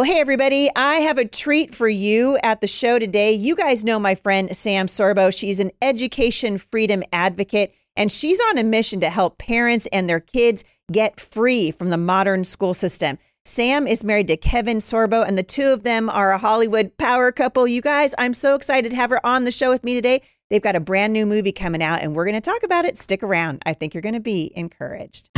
Well, hey, everybody, I have a treat for you at the show today. You guys know my friend Sam Sorbo. She's an education freedom advocate, and she's on a mission to help parents and their kids get free from the modern school system. Sam is married to Kevin Sorbo, and the two of them are a Hollywood power couple. You guys, I'm so excited to have her on the show with me today. They've got a brand new movie coming out, and we're going to talk about it. Stick around. I think you're going to be encouraged.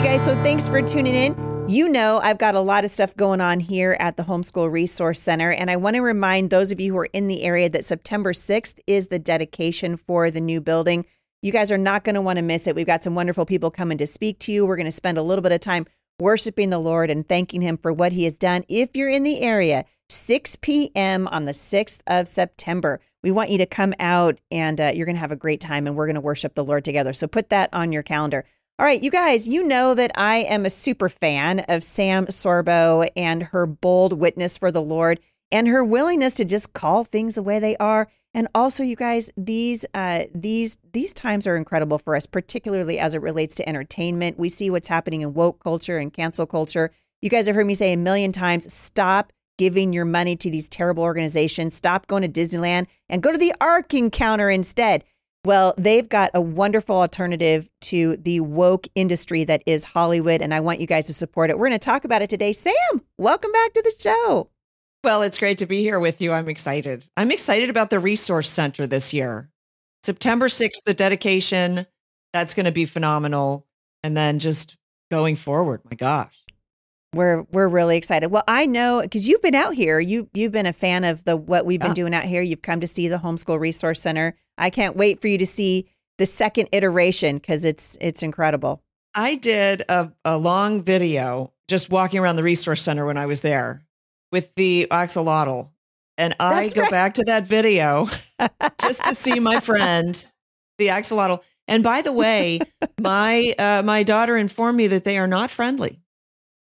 You guys, so thanks for tuning in. You know, I've got a lot of stuff going on here at the Homeschool Resource Center, and I want to remind those of you who are in the area that September 6th is the dedication for the new building. You guys are not going to want to miss it. We've got some wonderful people coming to speak to you. We're going to spend a little bit of time worshiping the Lord and thanking Him for what He has done. If you're in the area, 6 p.m. on the 6th of September. We want you to come out and uh, you're going to have a great time and we're going to worship the Lord together. So put that on your calendar. All right, you guys, you know that I am a super fan of Sam Sorbo and her bold witness for the Lord and her willingness to just call things the way they are. And also, you guys, these uh, these these times are incredible for us, particularly as it relates to entertainment. We see what's happening in woke culture and cancel culture. You guys have heard me say a million times: stop giving your money to these terrible organizations. Stop going to Disneyland and go to the Ark Encounter instead. Well, they've got a wonderful alternative to the woke industry that is Hollywood, and I want you guys to support it. We're going to talk about it today. Sam, welcome back to the show. Well, it's great to be here with you. I'm excited. I'm excited about the Resource Center this year. September 6th, the dedication. That's going to be phenomenal. And then just going forward, my gosh. We're we're really excited. Well, I know because you've been out here. You you've been a fan of the what we've been doing out here. You've come to see the Homeschool Resource Center. I can't wait for you to see the second iteration because it's it's incredible. I did a, a long video just walking around the Resource Center when I was there with the axolotl. And I That's go right. back to that video just to see my friend, the axolotl. And by the way, my uh, my daughter informed me that they are not friendly.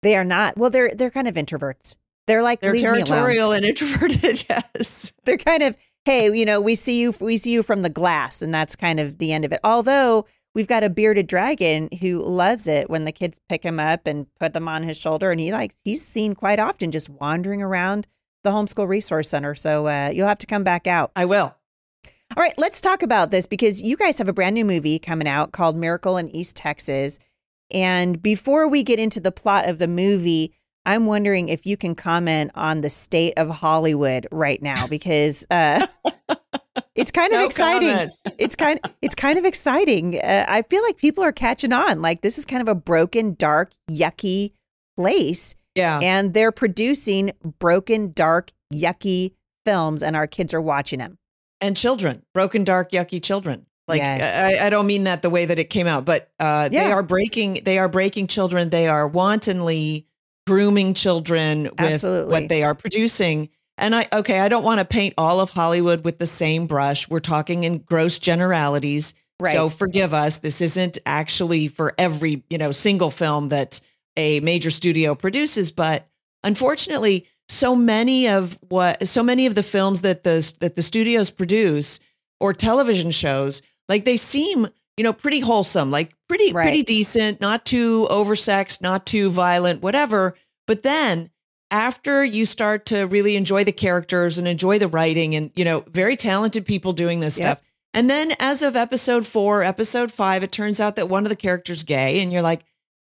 They are not. Well, they're they're kind of introverts. They're like They're "Leave me alone." territorial and introverted. Yes. They're kind of hey, you know, we see you we see you from the glass, and that's kind of the end of it. Although we've got a bearded dragon who loves it when the kids pick him up and put them on his shoulder, and he likes he's seen quite often just wandering around the homeschool resource center. So uh, you'll have to come back out. I will. All right, let's talk about this because you guys have a brand new movie coming out called Miracle in East Texas. And before we get into the plot of the movie, I'm wondering if you can comment on the state of Hollywood right now because uh, it's kind of No exciting. It's kind it's kind of exciting. Uh, I feel like people are catching on. Like this is kind of a broken, dark, yucky place, Yeah. and they're producing broken, dark, yucky films, and our kids are watching them. and children, broken, dark, yucky children. Like Yes. I, I don't mean that the way that it came out, but uh, they are breaking. They are breaking children. They are wantonly grooming children with Absolutely. what they are producing. And I okay, I don't want to paint all of Hollywood with the same brush. We're talking in gross generalities. Right. So forgive us. This isn't actually for every, you know, single film that a major studio produces, but unfortunately, so many of what so many of the films that the that the studios produce or television shows, like they seem, you know, pretty wholesome, like pretty Right. pretty decent, not too oversexed, not too violent, whatever. But then after you start to really enjoy the characters and enjoy the writing and, you know, very talented people doing this Yep. stuff. And then as of episode four, episode five, it turns out that one of the characters gay. And you're like,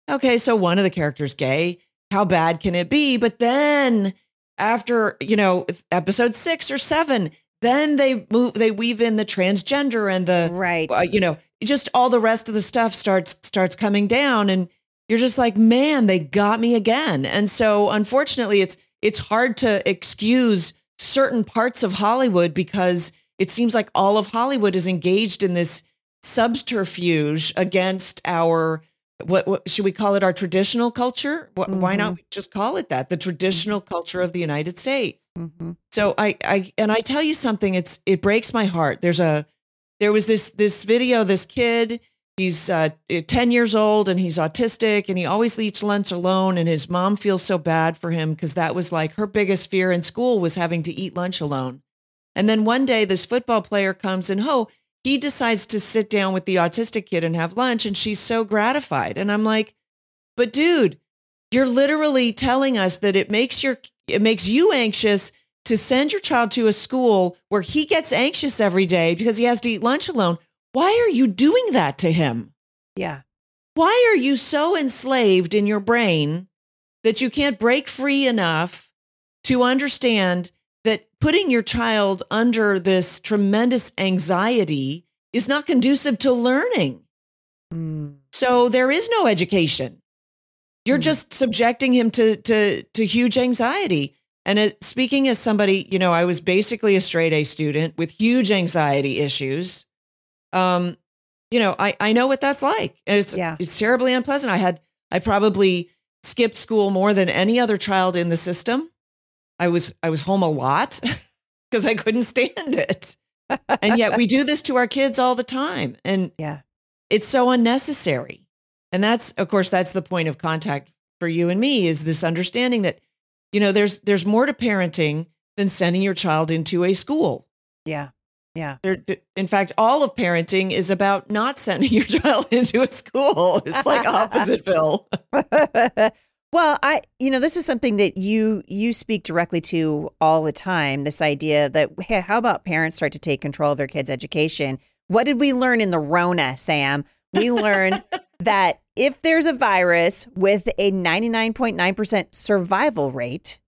okay, so one of the characters gay. How bad can it be? But then after, you know, episode six or seven, then they move, they weave in the transgender and the, Right. uh, you know, just all the rest of the stuff starts starts coming down and you're just like man they got me again and so unfortunately it's it's hard to excuse certain parts of hollywood because it seems like all of hollywood is engaged in this subterfuge against our what, what should we call it our traditional culture Wh- why not just call it that the traditional culture of the united states Mhm. so I, I and I tell you something, it's it breaks my heart. There's a there was this this video, this kid, he's uh, 10 years old and he's autistic and he always eats lunch alone and his mom feels so bad for him because that was like her biggest fear in school was having to eat lunch alone. And then one day this football player comes and oh, he decides to sit down with the autistic kid and have lunch and she's so gratified. And i'm like but dude you're literally telling us that it makes your it makes you anxious to send your child to a school where he gets anxious every day because he has to eat lunch alone. Why are you doing that to him? Yeah. why are you so enslaved in your brain that you can't break free enough to understand putting your child under this tremendous anxiety is not conducive to learning? Mm. So there is no education. You're Mm. just subjecting him to to to huge anxiety. And it, speaking as somebody, you know, I was basically a straight A student with huge anxiety issues. Um, you know, I I know what that's like. And It's Yeah. it's terribly unpleasant. I had I probably skipped school more than any other child in the system. I was I was home a lot because I couldn't stand it. And yet we do this to our kids all the time. And Yeah. it's so unnecessary. And that's of course that's the point of contact for you and me is this understanding that you know there's there's more to parenting than sending your child into a school. Yeah. Yeah. There, in fact, all of parenting is about not sending your child into a school. It's like opposite, oppositeville. Well, I you know, this is something that you you speak directly to all the time, this idea that hey, how about parents start to take control of their kids' education? What did we learn in the Rona, Sam? We learned that if there's a virus with a 99.9% survival rate,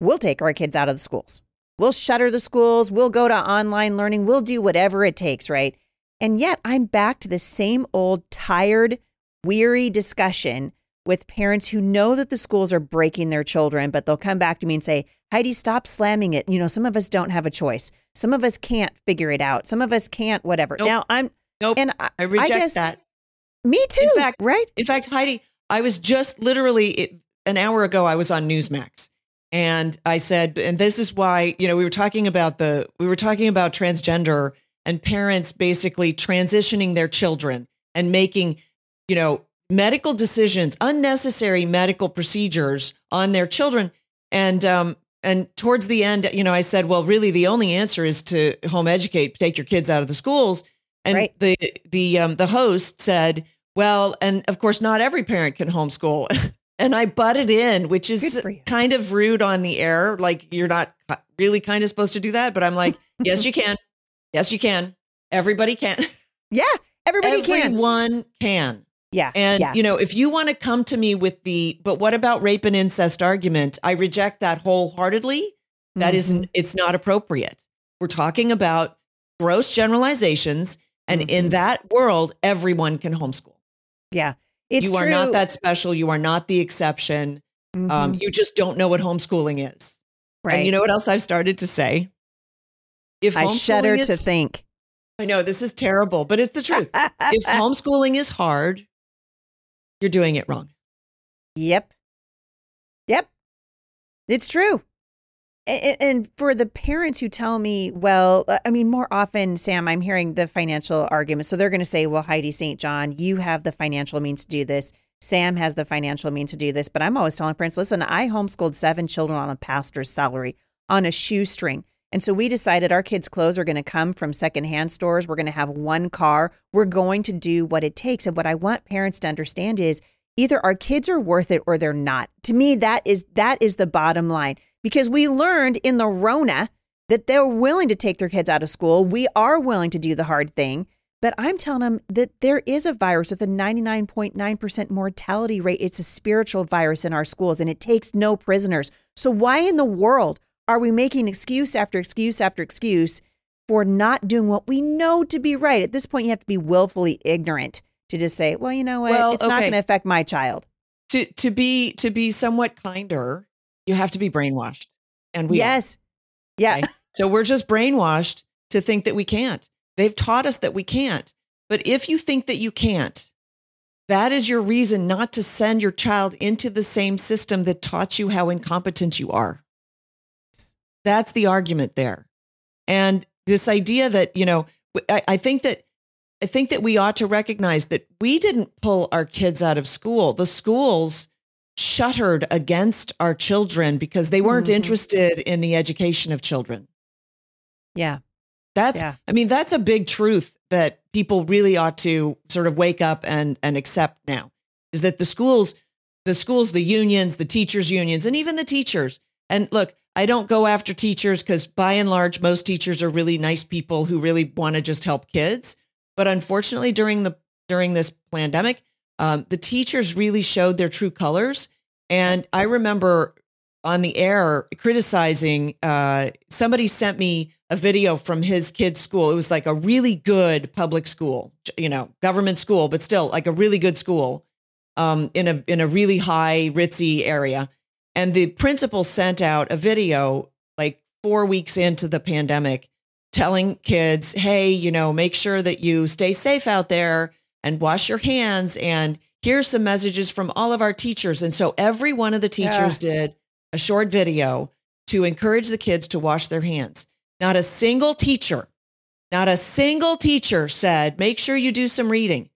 we'll take our kids out of the schools. We'll shutter the schools, we'll go to online learning, we'll do whatever it takes, right? And yet I'm back to the same old tired, weary discussion with parents who know that the schools are breaking their children, but they'll come back to me and say, Heidi, stop slamming it. You know, some of us don't have a choice. Some of us can't figure it out. Some of us can't, whatever. Nope. Now I'm, Nope. and I, I reject guess- that. me too, In fact- right? In fact, Heidi, I was just literally it- an hour ago, I was on Newsmax and I said, and this is why, you know, we were talking about the, we were talking about transgender and parents basically transitioning their children and making, you know, medical decisions, unnecessary medical procedures on their children. And, um, and towards the end, you know, I said, well, really the only answer is to home educate, take your kids out of the schools. And Right. the, the, um, the host said, well, and of course, not every parent can homeschool. and I butted in, which is Good for you. kind of rude on the air. Like you're not really kind of supposed to do that. But I'm like, yes, you can. Yes, you can. Everybody can. Yeah, everybody can. Everyone can. Yeah, And, yeah, you know, if you want to come to me with the, but what about rape and incest argument? I reject that wholeheartedly. That is, Mhm. it's not appropriate. We're talking about gross generalizations. And in Mhm. that world, everyone can homeschool. yeah. It's you are true. not that special. You are not the exception. Um, Mhm. you just don't know what homeschooling is. right. And you know what else I've started to say? If I shudder is, to think. I know this is terrible, but it's the truth. if homeschooling is hard, you're doing it wrong. Yep. Yep. It's true. A- a- And for the parents who tell me, well, uh, I mean, more often, Sam, I'm hearing the financial argument. So they're going to say, well, Heidi St. John, you have the financial means to do this. Sam has the financial means to do this. But I'm always telling parents, listen, I homeschooled seven children on a pastor's salary on a shoestring. And so we decided our kids' clothes are going to come from secondhand stores. We're going to have one car. We're going to do what it takes. And what I want parents to understand is either our kids are worth it or they're not. To me, that is that is the bottom line. Because we learned in the Rona that they're willing to take their kids out of school. We are willing to do the hard thing. But I'm telling them that there is a virus with a 99.9% mortality rate. It's a spiritual virus in our schools and it takes no prisoners. So, why in the world are we making excuse after excuse after excuse for not doing what we know to be right? At this point, you have to be willfully ignorant to just say, well, you know what? Well, it's not going to affect my child. To to be to be somewhat kinder, you have to be brainwashed. And we are. yes. Yeah. Okay? So we're just brainwashed to think that we can't. They've taught us that we can't. But if you think that you can't, that is your reason not to send your child into the same system that taught you how incompetent you are. That's the argument there. And this idea that, you know, I, I think that I think that we ought to recognize that we didn't pull our kids out of school. The schools shuttered against our children because they weren't Mhm. interested in the education of children. Yeah. That's, Yeah. I mean, that's a big truth that people really ought to sort of wake up and and accept now is that the schools, the schools, the unions, the teachers unions, and even the teachers. And look, I don't go after teachers because by and large, most teachers are really nice people who really want to just help kids. But unfortunately, during the during this pandemic, um, the teachers really showed their true colors. And I remember on the air criticizing uh, somebody sent me a video from his kid's school. It was like a really good public school, you know, government school, but still like a really good school um, in a in a really high ritzy area. And the principal sent out a video like four weeks into the pandemic telling kids, hey, you know, make sure that you stay safe out there and wash your hands. And here's some messages from all of our teachers. And so every one of the teachers yeah. did a short video to encourage the kids to wash their hands. Not a single teacher, not a single teacher said, make sure you do some reading.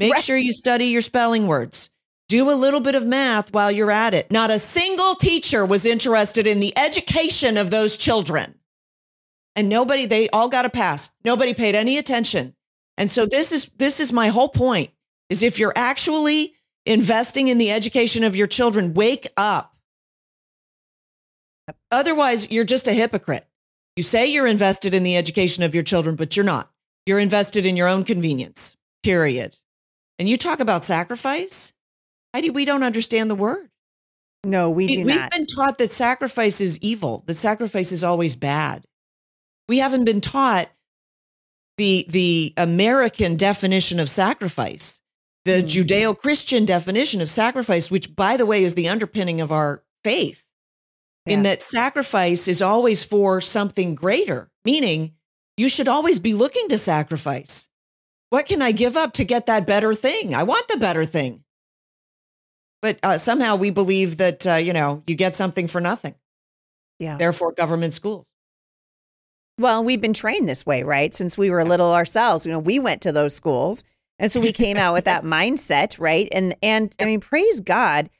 Make right. sure you study your spelling words. Do a little bit of math while you're at it. Not a single teacher was interested in the education of those children. And nobody, they all got a pass. Nobody paid any attention. And so this is this is my whole point is if you're actually investing in the education of your children, wake up. Otherwise, you're just a hypocrite. You say you're invested in the education of your children, but you're not. You're invested in your own convenience. Period. And you talk about sacrifice? Heidi, we don't understand the word. No, we do We've not. been taught that sacrifice is evil, that sacrifice is always bad. We haven't been taught the the American definition of sacrifice, the mm. Judeo-Christian definition of sacrifice, which by the way is the underpinning of our faith. Yeah. In that sacrifice is always for something greater, meaning you should always be looking to sacrifice. What can I give up to get that better thing? I want the better thing. But uh, somehow we believe that, uh, you know, you get something for nothing. Yeah. Therefore, government schools. Well, we've been trained this way, right? Since we were little ourselves. You know, we went to those schools. And so we came out with that mindset, right? And and I mean, praise God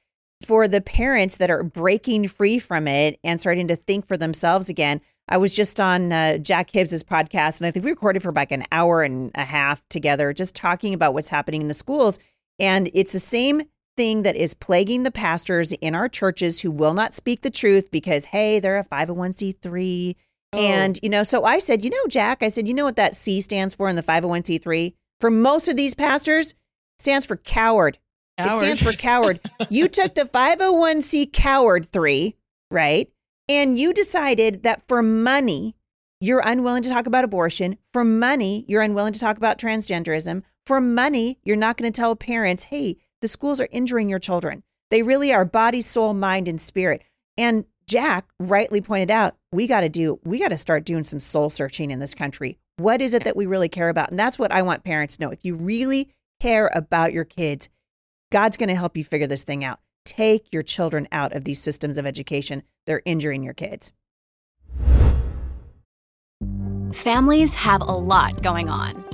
for the parents that are breaking free from it and starting to think for themselves again. I was just on uh, Jack Hibbs's podcast, and I think we recorded for like an hour and a half together, just talking about what's happening in the schools. And it's the same thing that is plaguing the pastors in our churches who will not speak the truth because, hey, they're a 501c3 Oh. And, you know, so I said, you know, Jack, I said, you know what that C stands for in the 501c3? For most of these pastors, stands for coward. coward. It stands for coward. you took the 501c coward three, right? And you decided that for money, you're unwilling to talk about abortion. For money, you're unwilling to talk about transgenderism. For money, you're not going to tell parents, hey, the schools are injuring your children. They really are body, soul, mind, and spirit. And Jack rightly pointed out, we got to do, we got to start doing some soul searching in this country. What is it that we really care about? And that's what I want parents to know. If you really care about your kids, God's going to help you figure this thing out. Take your children out of these systems of education. They're injuring your kids. Families have a lot going on.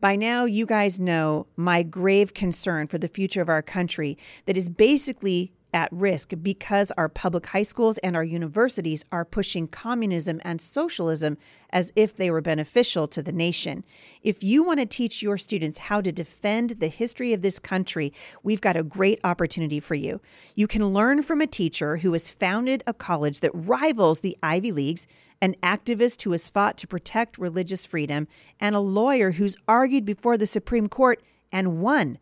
By now, you guys know my grave concern for the future of our country that is basically at risk because our public high schools and our universities are pushing communism and socialism as if they were beneficial to the nation. If you want to teach your students how to defend the history of this country, we've got a great opportunity for you. You can learn from a teacher who has founded a college that rivals the Ivy Leagues an activist who has fought to protect religious freedom, and a lawyer who's argued before the Supreme Court and won.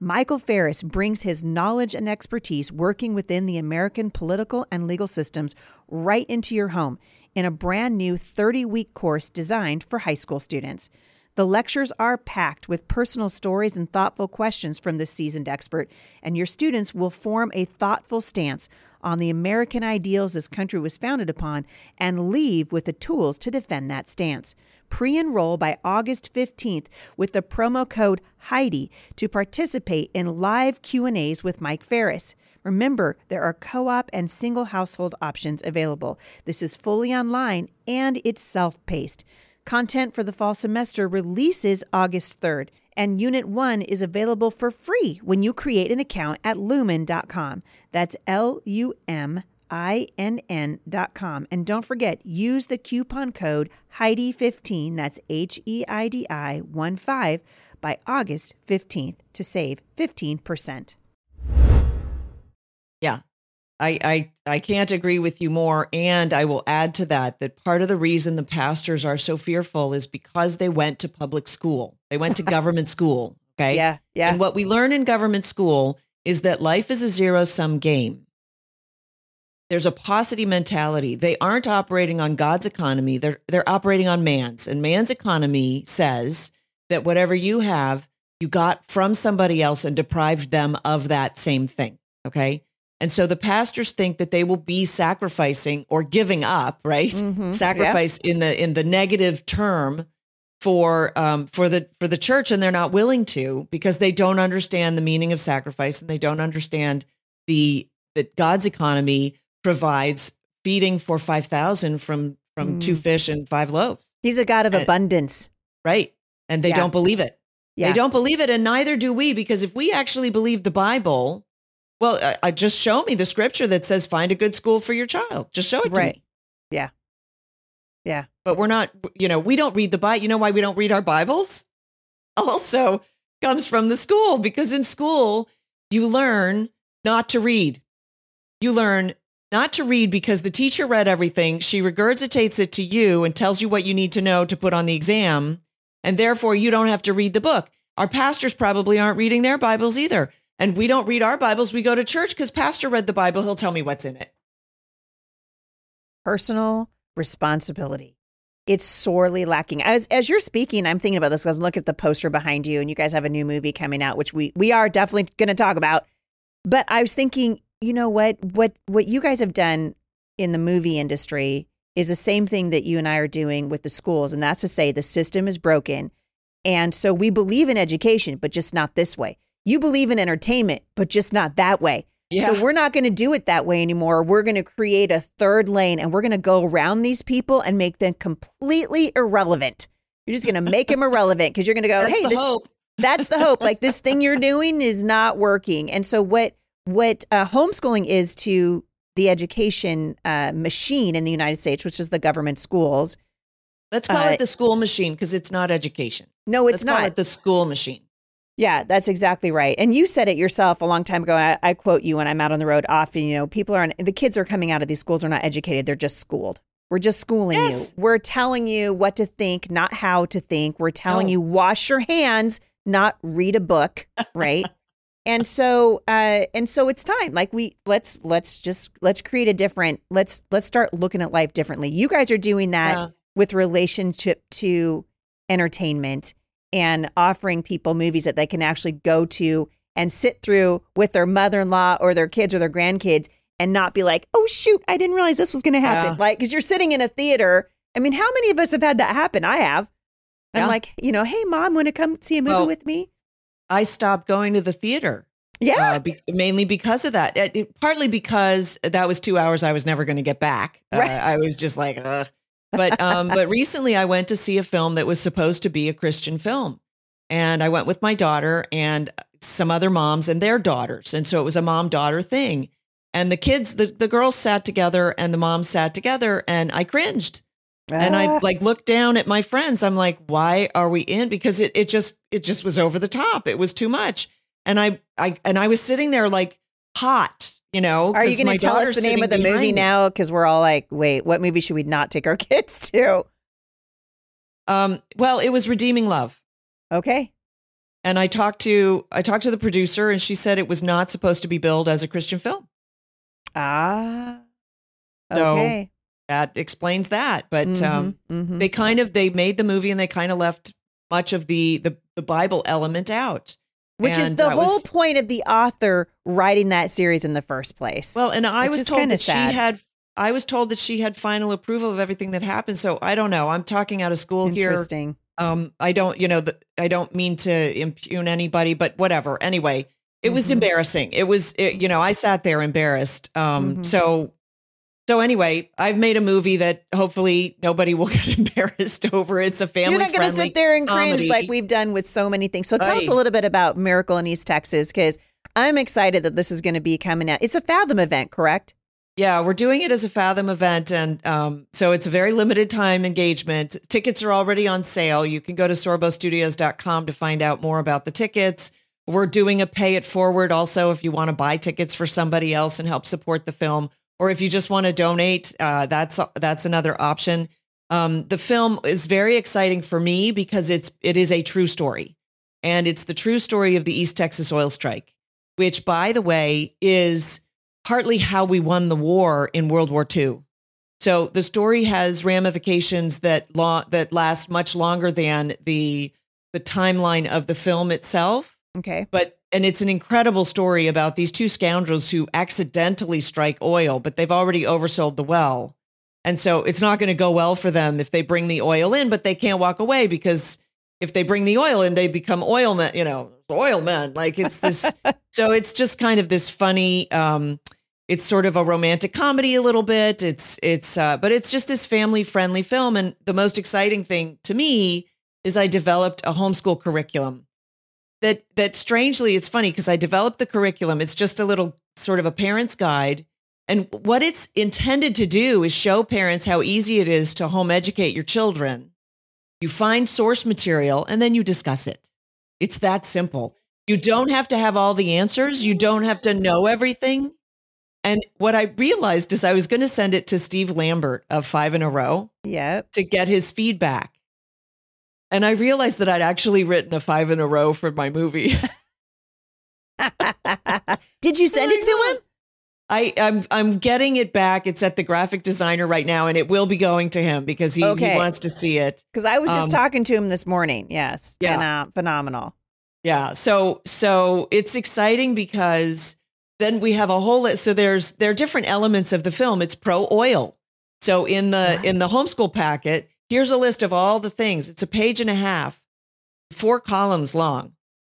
Michael Farris brings his knowledge and expertise working within the American political and legal systems right into your home in a brand new 30 week course designed for high school students. The lectures are packed with personal stories and thoughtful questions from the seasoned expert, and your students will form a thoughtful stance on the American ideals this country was founded upon and leave with the tools to defend that stance. Pre-enroll by August 15th with the promo code Heidi to participate in live Q&As with Mike Farris. Remember, there are co-op and single household options available. This is fully online and it's self-paced. Content for the fall semester releases August 3rd, and Unit 1 is available for free when you create an account at luminn.com. That's L U M I N N.com. And don't forget, use the coupon code Heidi15, that's H E I D I 1 5, by August 15th to save 15%. Yeah. I, I I can't agree with you more. And I will add to that that part of the reason the pastors are so fearful is because they went to public school. They went to government school. Okay. Yeah. Yeah. And what we learn in government school is that life is a zero sum game. There's a paucity mentality. They aren't operating on God's economy. They're they're operating on man's. And man's economy says that whatever you have, you got from somebody else and deprived them of that same thing. Okay. And so the pastors think that they will be sacrificing or giving up, right? Mhm. Sacrifice in the in the negative term for um, for the for the church, and they're not willing to because they don't understand the meaning of sacrifice, and they don't understand the that God's economy provides feeding for five thousand from from Mm. two fish and five loaves, He's a God of And- abundance. right? And they Yeah. don't believe it. Yeah. They don't believe it, and neither do we, because if we actually believe the Bible, well, I, I just show me the scripture that says find a good school for your child. Just show it to Right. me. Yeah. Yeah. But we're not, you know, we don't read the Bible. You know why we don't read our Bibles? Also comes from the school because in school you learn not to read. You learn not to read because the teacher read everything. She regurgitates it to you and tells you what you need to know to put on the exam. And therefore, you don't have to read the book. Our pastors probably aren't reading their Bibles either. And we don't read our Bibles. We go to church because pastor read the Bible. He'll tell me what's in it. personal responsibility. It's sorely lacking. As as you're speaking, I'm thinking about this. 'cause I'm looking at the poster behind you, and you guys have a new movie coming out, which we we are definitely going to talk about. But I was thinking, you know what what what you guys have done in the movie industry is the same thing that you and I are doing with the schools, and that's to say the system is broken, and so we believe in education, but just not this way. You believe in entertainment, but just not that way. So we're not going to do it that way anymore. We're going to create a third lane and we're going to go around these people and make them completely irrelevant. You're just going to make them irrelevant because you're going to go, That's "Hey, the this, hope. that's the hope. Like this thing you're doing is not working." And so what what uh, homeschooling is to the education uh, machine in the United States, which is the government schools. Let's call Uh, it the school machine because it's not education. No, it's Let's call not. it the school machine. Yeah, that's exactly right. And you said it yourself a long time ago. And I, I quote you when I'm out on the road often. You know, people aren't, the kids are coming out of these schools are not educated. They're just schooled. We're just schooling Yes. you. We're telling you what to think, not how to think. We're telling No. you wash your hands, not read a book, right? and so, uh, and so it's time. Like we let's let's just let's create a different. Let's let's start looking at life differently. You guys are doing that Yeah. with relationship to entertainment and offering people movies that they can actually go to and sit through with their mother-in-law or their kids or their grandkids and not be like, "Oh shoot, I didn't realize this was going to happen." Yeah. Like cuz you're sitting in a theater. I mean, how many of us have had that happen? I have. I'm Yeah. like, you know, "Hey mom, want to come see a movie Well, with me?" I stopped going to the theater. Yeah. uh, be- mainly because of that. It, it- partly because that was two hours I was never going to get back. Uh, Right. I was just like, Ugh. But um, but recently I went to see a film that was supposed to be a Christian film, and I went with my daughter and some other moms and their daughters, and so it was a mom daughter thing. And the kids, the, the girls sat together and the moms sat together, and I cringed. And I Ah. like looked down at my friends. I'm like, why are we in? Because it it just it just was over the top. It was too much. And I I and I was sitting there like hot, you know. Are you going to tell us the name of the movie me. now cuz we're all like, "Wait, what movie should we not take our kids to?" Um, well, it was Redeeming Love. Okay. And I talked to I talked to the producer and she said it was not supposed to be billed as a Christian film. Ah. So, Okay. That explains that. But um Mhm, mhm. they kind of they made the movie and they kind of left much of the the, the Bible element out. Which is the whole was- point of the author writing that series in the first place. Well, and I was told that sad. she had I was told that she had final approval of everything that happened. So I don't know. I'm talking out of school here. Interesting. Um, I don't, you know, the, I don't mean to impugn anybody, but whatever. Anyway, it was Mhm. embarrassing. It was, it, you know, I sat there embarrassed. Um, Mhm. so, so anyway, I've made a movie that hopefully nobody will get embarrassed over. It's a family You're not going to sit there and cringe comedy. like we've done with so many things. So tell us a little bit about Miracle in East Texas because I'm excited that this is going to be coming out. It's a Fathom event, correct? Yeah, we're doing it as a Fathom event. And um, so it's a very limited time engagement. Tickets are already on sale. You can go to sorbostudios.com to find out more about the tickets. We're doing a pay it forward also if you want to buy tickets for somebody else and help support the film. Or if you just want to donate, uh, that's that's another option. Um, the film is very exciting for me because it's it is a true story, and it's the true story of the East Texas oil strike, which, by the way, is partly how we won the war in World War II. So the story has ramifications that law that last much longer than the the timeline of the film itself. Okay. But and it's an incredible story about these two scoundrels who accidentally strike oil, but they've already oversold the well. And so it's not going to go well for them if they bring the oil in, but they can't walk away because if they bring the oil in, they become oil men, you know, oil men. Like it's this so it's just kind of this funny um it's sort of a romantic comedy a little bit. It's it's uh but it's just this family friendly film and the most exciting thing to me is I developed a homeschool curriculum. That that strangely it's funny because I developed the curriculum. It's just a little sort of a parent's guide and what it's intended to do is show parents how easy it is to home educate your children. You find source material and then you discuss it. It's that simple. You don't have to have all the answers. You don't have to know everything. And what I realized is I was going to send it to Steve Lambert of Five in a Row Yep. to get his feedback. And I realized that I'd actually written a five in a row for my movie. Did you send it to him? I, I'm I'm getting it back. It's at the graphic designer right now, and it will be going to him because he, Okay. he wants to see it. Because I was just Um, talking to him this morning. Yes. Yeah. Phenom- phenomenal. Yeah. So so it's exciting because then we have a whole list. So there's there are different elements of the film. It's pro oil. So in the in the homeschool packet, here's a list of all the things. It's a page and a half, four columns long,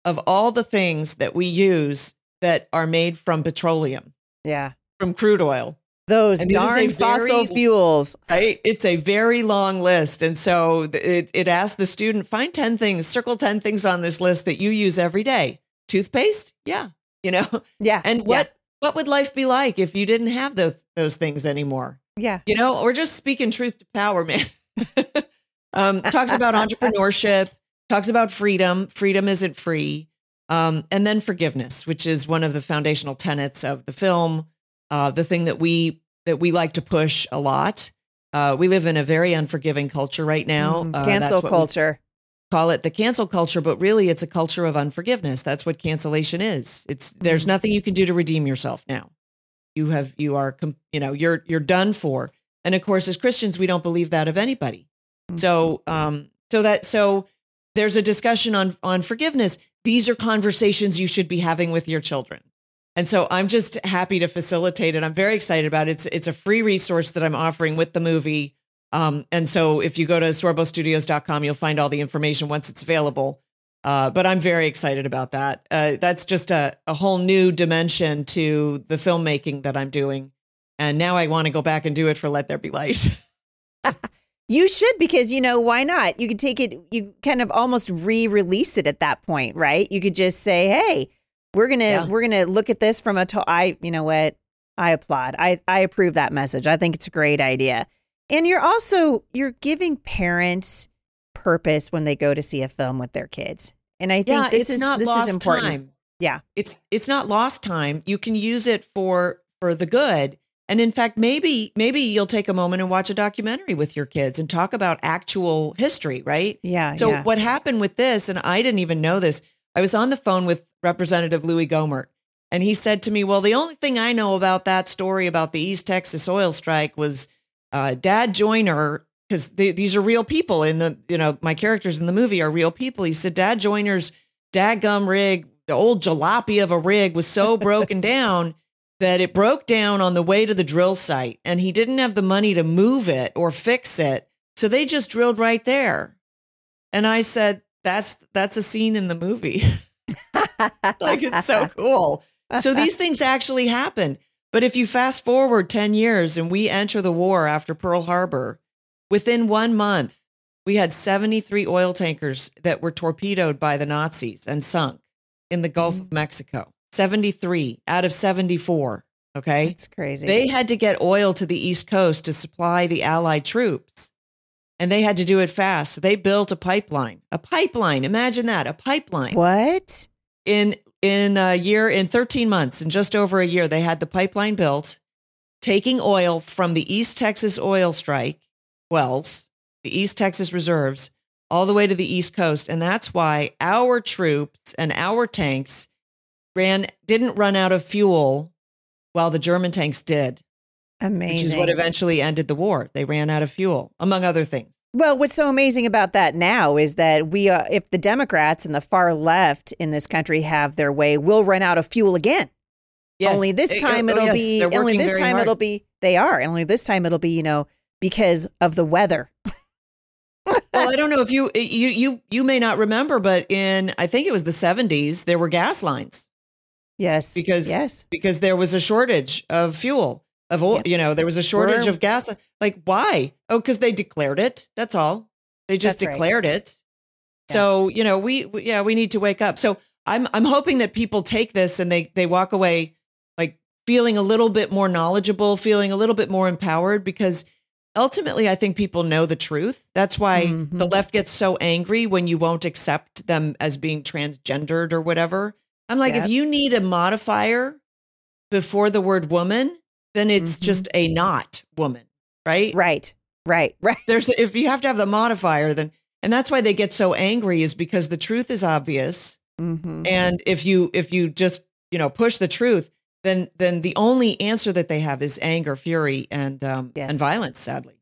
of all the things that we use that are made from petroleum, Yeah. from crude oil. Those And it is a darn fossil very- fuels. Right? It's a very long list. And so it, it asks the student, find 10 things, circle 10 things on this list that you use every day. Toothpaste? Yeah. You know, Yeah. and yeah, what, what would life be like if you didn't have those, those things anymore? Yeah. You know, or just speaking truth to power, man. um, talks about entrepreneurship, talks about freedom. Freedom isn't free. Um, and then forgiveness, which is one of the foundational tenets of the film. Uh, the thing that we that we like to push a lot. Uh, we live in a very unforgiving culture right now. Uh, Cancel culture. call it the cancel culture, but really it's a culture of unforgiveness. That's what cancellation is. It's there's Mhm. nothing you can do to redeem yourself now. You have you are you know you're you're done for. And of course, as Christians, we don't believe that of anybody. So um so that so there's a discussion on on forgiveness. These are conversations you should be having with your children. And so I'm just happy to facilitate it. I'm very excited about it. It's it's a free resource that I'm offering with the movie. Um, and so if you go to sorbostudios.com, you'll find all the information once it's available. Uh, but I'm very excited about that. Uh, that's just a, a whole new dimension to the filmmaking that I'm doing. And now I want to go back and do it for Let There Be Light. You should because you know why not? You could take it. You kind of almost re-release it at that point, right? You could just say, "Hey, we're gonna Yeah. we're gonna look at this from a to- I you know what? I applaud. I I approve that message. I think it's a great idea. And you're also you're giving parents purpose when they go to see a film with their kids. And I think yeah, this is not this lost is important. time. Yeah. It's it's not lost time. You can use it for for the good. And in fact, maybe maybe you'll take a moment and watch a documentary with your kids and talk about actual history, right? Yeah. So yeah. what happened with this, and I didn't even know this. I was on the phone with Representative Louis Gohmert, and he said to me, "Well, the only thing I know about that story about the East Texas oil strike was uh, Dad Joiner, because these are real people in the, you know, my characters in the movie are real people. He said Dad Joiner's dadgum rig, the old jalopy of a rig, was so broken down." That it broke down on the way to the drill site and he didn't have the money to move it or fix it. So they just drilled right there. And I said, that's that's a scene in the movie. like it's so cool. So these things actually happen. But if you fast forward 10 years and we enter the war after Pearl Harbor, within 1 month we had 73 oil tankers that were torpedoed by the Nazis and sunk in the Gulf of mm. Mexico. 73 out of 74. Okay. It's crazy. They had to get oil to the East Coast to supply the Allied troops. And they had to do it fast. So they built a pipeline. A pipeline. Imagine that. A pipeline. what? In in a year, in 13 months, in just over a year, they had the pipeline built, taking oil from the East Texas oil strike wells, the East Texas reserves, all the way to the East Coast. And that's why our troops and our tanks ran didn't run out of fuel while the German tanks did, Amazing. which is what eventually ended the war. They ran out of fuel, among other things. Well, what's so amazing about that now is that we, uh, if the Democrats and the far left in this country have their way, we'll run out of fuel again. Only this time oh, it'll yes, be. they're Only this time hard. it'll be. They are. Only this time it'll be. You know, because of the weather. well, I don't know if you you you you may not remember, but in I think it was the 70s, there were gas lines Yes. because yes. because there was a shortage of fuel of oil. Yeah. You know, there was a shortage We're- of gas. Like why? Oh, because they declared it. That's all. They just That's right. declared it. Yeah. So you know, we, we yeah, we need to wake up. So I'm I'm hoping that people take this and they they walk away like feeling a little bit more knowledgeable, feeling a little bit more empowered because ultimately I think people know the truth. That's why Mhm. the left gets so angry when you won't accept them as being transgendered or whatever. I'm like, Yep. if you need a modifier before the word woman, then it's Mhm. just a not woman, right? Right. Right. Right. There's if you have to have the modifier, then and that's why they get so angry is because the truth is obvious. Mm-hmm. And if you if you just you know push the truth, then then the only answer that they have is anger, fury, and um, Yes. and violence. Sadly,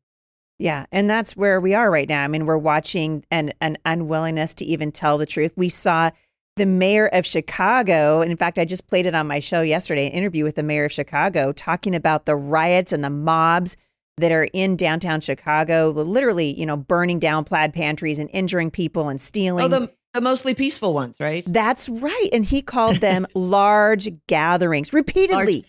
Yeah, and that's where we are right now. I mean, we're watching an an unwillingness to even tell the truth. We saw the mayor of Chicago, and in fact, I just played it on my show yesterday, an interview with the mayor of Chicago talking about the riots and the mobs that are in downtown Chicago, literally, you know, burning down plaid pantries and injuring people and stealing. oh, the the mostly peaceful ones, right? That's right. And he called them large gatherings repeatedly.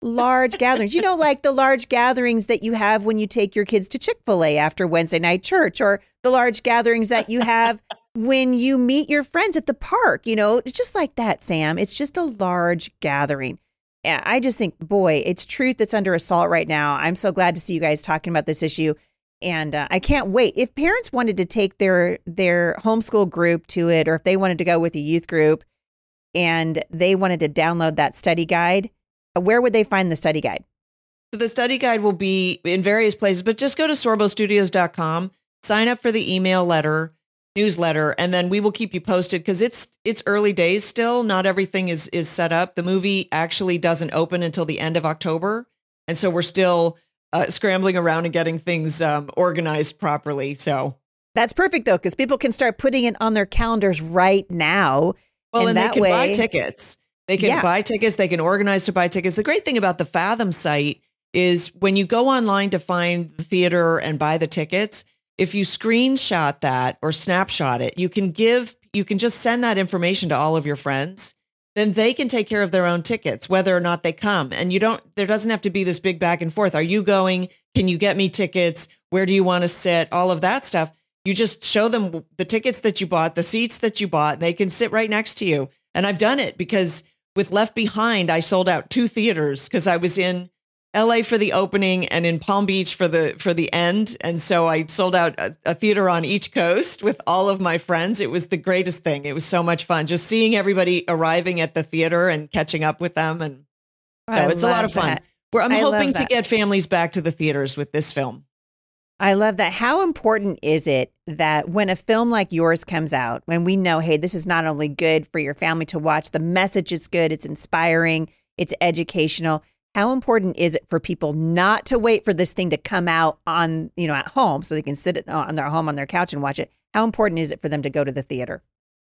Large gatherings. You know, like the large gatherings that you have when you take your kids to Chick fil A after Wednesday night church, or the large gatherings that you have when you meet your friends at the park. You know, it's just like that, Sam. It's just a large gathering. Yeah, I just think, boy, it's truth that's under assault right now. I'm so glad to see you guys talking about this issue. And uh, I can't wait. If parents wanted to take their their homeschool group to it, or if they wanted to go with a youth group, and they wanted to download that study guide, where would they find the study guide? So the study guide will be in various places, but just go to sorbostudios.com, sign up for the email letter, newsletter, and then we will keep you posted because it's it's early days still. Not everything is is set up. The movie actually doesn't open until the end of October. And so we're still uh, scrambling around and getting things um, organized properly. So That's perfect though, because people can start putting it on their calendars right now. Well, And and, they can buy tickets. They can Yeah. buy tickets. They can organize to buy tickets. The great thing about the Fathom site is when you go online to find the theater and buy the tickets, if you screenshot that or snapshot it, you can give, you can just send that information to all of your friends. Then they can take care of their own tickets, whether or not they come. And you don't, there doesn't have to be this big back and forth. Are you going? Can you get me tickets? Where do you want to sit? All of that stuff. You just show them the tickets that you bought, the seats that you bought, and they can sit right next to you. And I've done it because with Left Behind, I sold out two theaters because I was in LA for the opening and in Palm Beach for the for the end. And so I sold out a, a theater on each coast with all of my friends. It was the greatest thing. It was so much fun just seeing everybody arriving at the theater and catching up with them. And so I it's a lot of fun. Where I'm I hoping to get families back to the theaters with this film. I love that. How important is it that when a film like yours comes out, when we know, hey, this is not only good for your family to watch, the message is good, it's inspiring, it's educational. How important is it for people not to wait for this thing to come out on, you know, at home so they can sit it on their home on their couch and watch it? How important is it for them to go to the theater?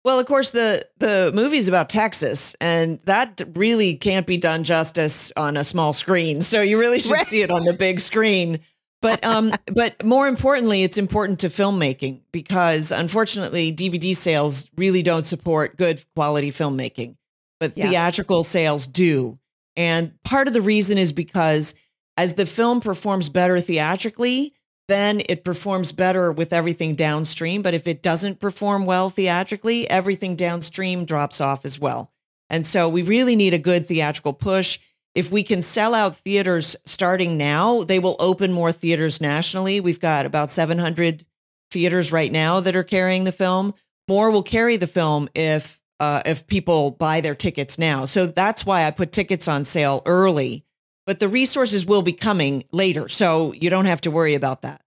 Well, of course, the the movie's about Texas, and that really can't be done justice on a small screen. So you really should Right. see it on the big screen. But um, but more importantly, it's important to filmmaking because unfortunately, DVD sales really don't support good quality filmmaking, but Yeah. theatrical sales do. And part of the reason is because as the film performs better theatrically, then it performs better with everything downstream. But if it doesn't perform well theatrically, everything downstream drops off as well. And so we really need a good theatrical push. If we can sell out theaters starting now, they will open more theaters nationally. We've got about 700 theaters right now that are carrying the film. More will carry the film if uh, if people buy their tickets now. So that's why I put tickets on sale early. But the resources will be coming later, so you don't have to worry about that.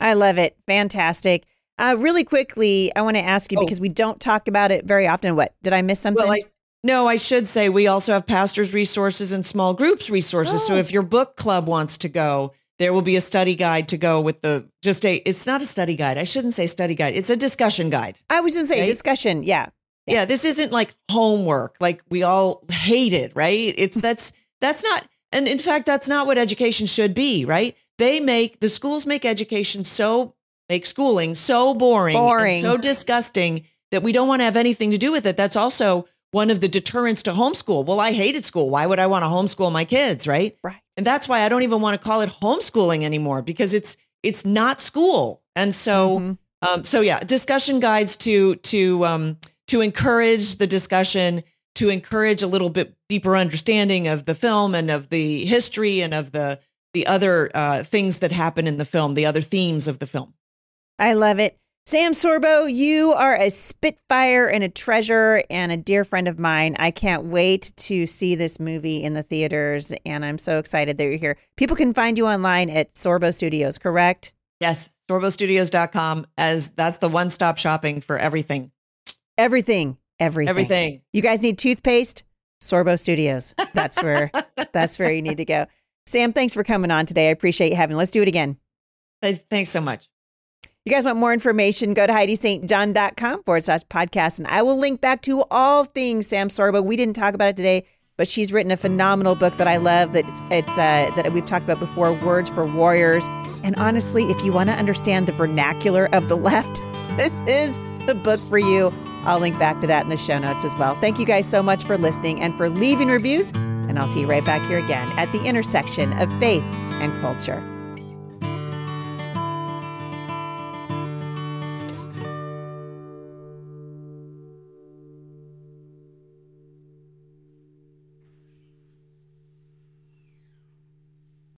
I love it. Fantastic. Uh, really quickly, I want to ask you Oh. because we don't talk about it very often. What did I miss something? Well, I no, I should say we also have pastors resources and small groups resources. So Oh. if your book club wants to go, there will be a study guide to go with the just a it's not a study guide. I shouldn't say study guide. It's a discussion guide. I was going to say Right? discussion. Yeah. Yeah, this isn't like homework like we all hate it, right? It's that's that's not and in fact that's not what education should be, right? They make the schools make education so make schooling so boring, Boring. and so disgusting that we don't want to have anything to do with it. That's also one of the deterrents to homeschool. Well, I hated school. Why would I want to homeschool my kids, right? Right. And that's why I don't even want to call it homeschooling anymore because it's it's not school. And so Mhm. um, so yeah, discussion guides to to um, to encourage the discussion, to encourage a little bit deeper understanding of the film and of the history and of the the other uh, things that happen in the film, the other themes of the film. I love it. Sam Sorbo, you are a spitfire and a treasure and a dear friend of mine. I can't wait to see this movie in the theaters, and I'm so excited that you're here. People can find you online at Sorbo Studios, correct? Yes, sorbostudios.com as that's the one-stop shopping for everything. Everything, everything. Everything. You guys need toothpaste? Sorbo Studios. That's where that's where you need to go. Sam, thanks for coming on today. I appreciate you having. Let's do it again. Thanks so much. You guys want more information? Go to HeidiSt.John.com forward slash podcast, and I will link back to all things Sam Sorbo. We didn't talk about it today, but she's written a phenomenal book that I love. That it's, it's uh, that we've talked about before, Words for Warriors. And honestly, if you want to understand the vernacular of the left, this is the book for you. I'll link back to that in the show notes as well. Thank you guys so much for listening and for leaving reviews. And I'll see you right back here again at the intersection of faith and culture.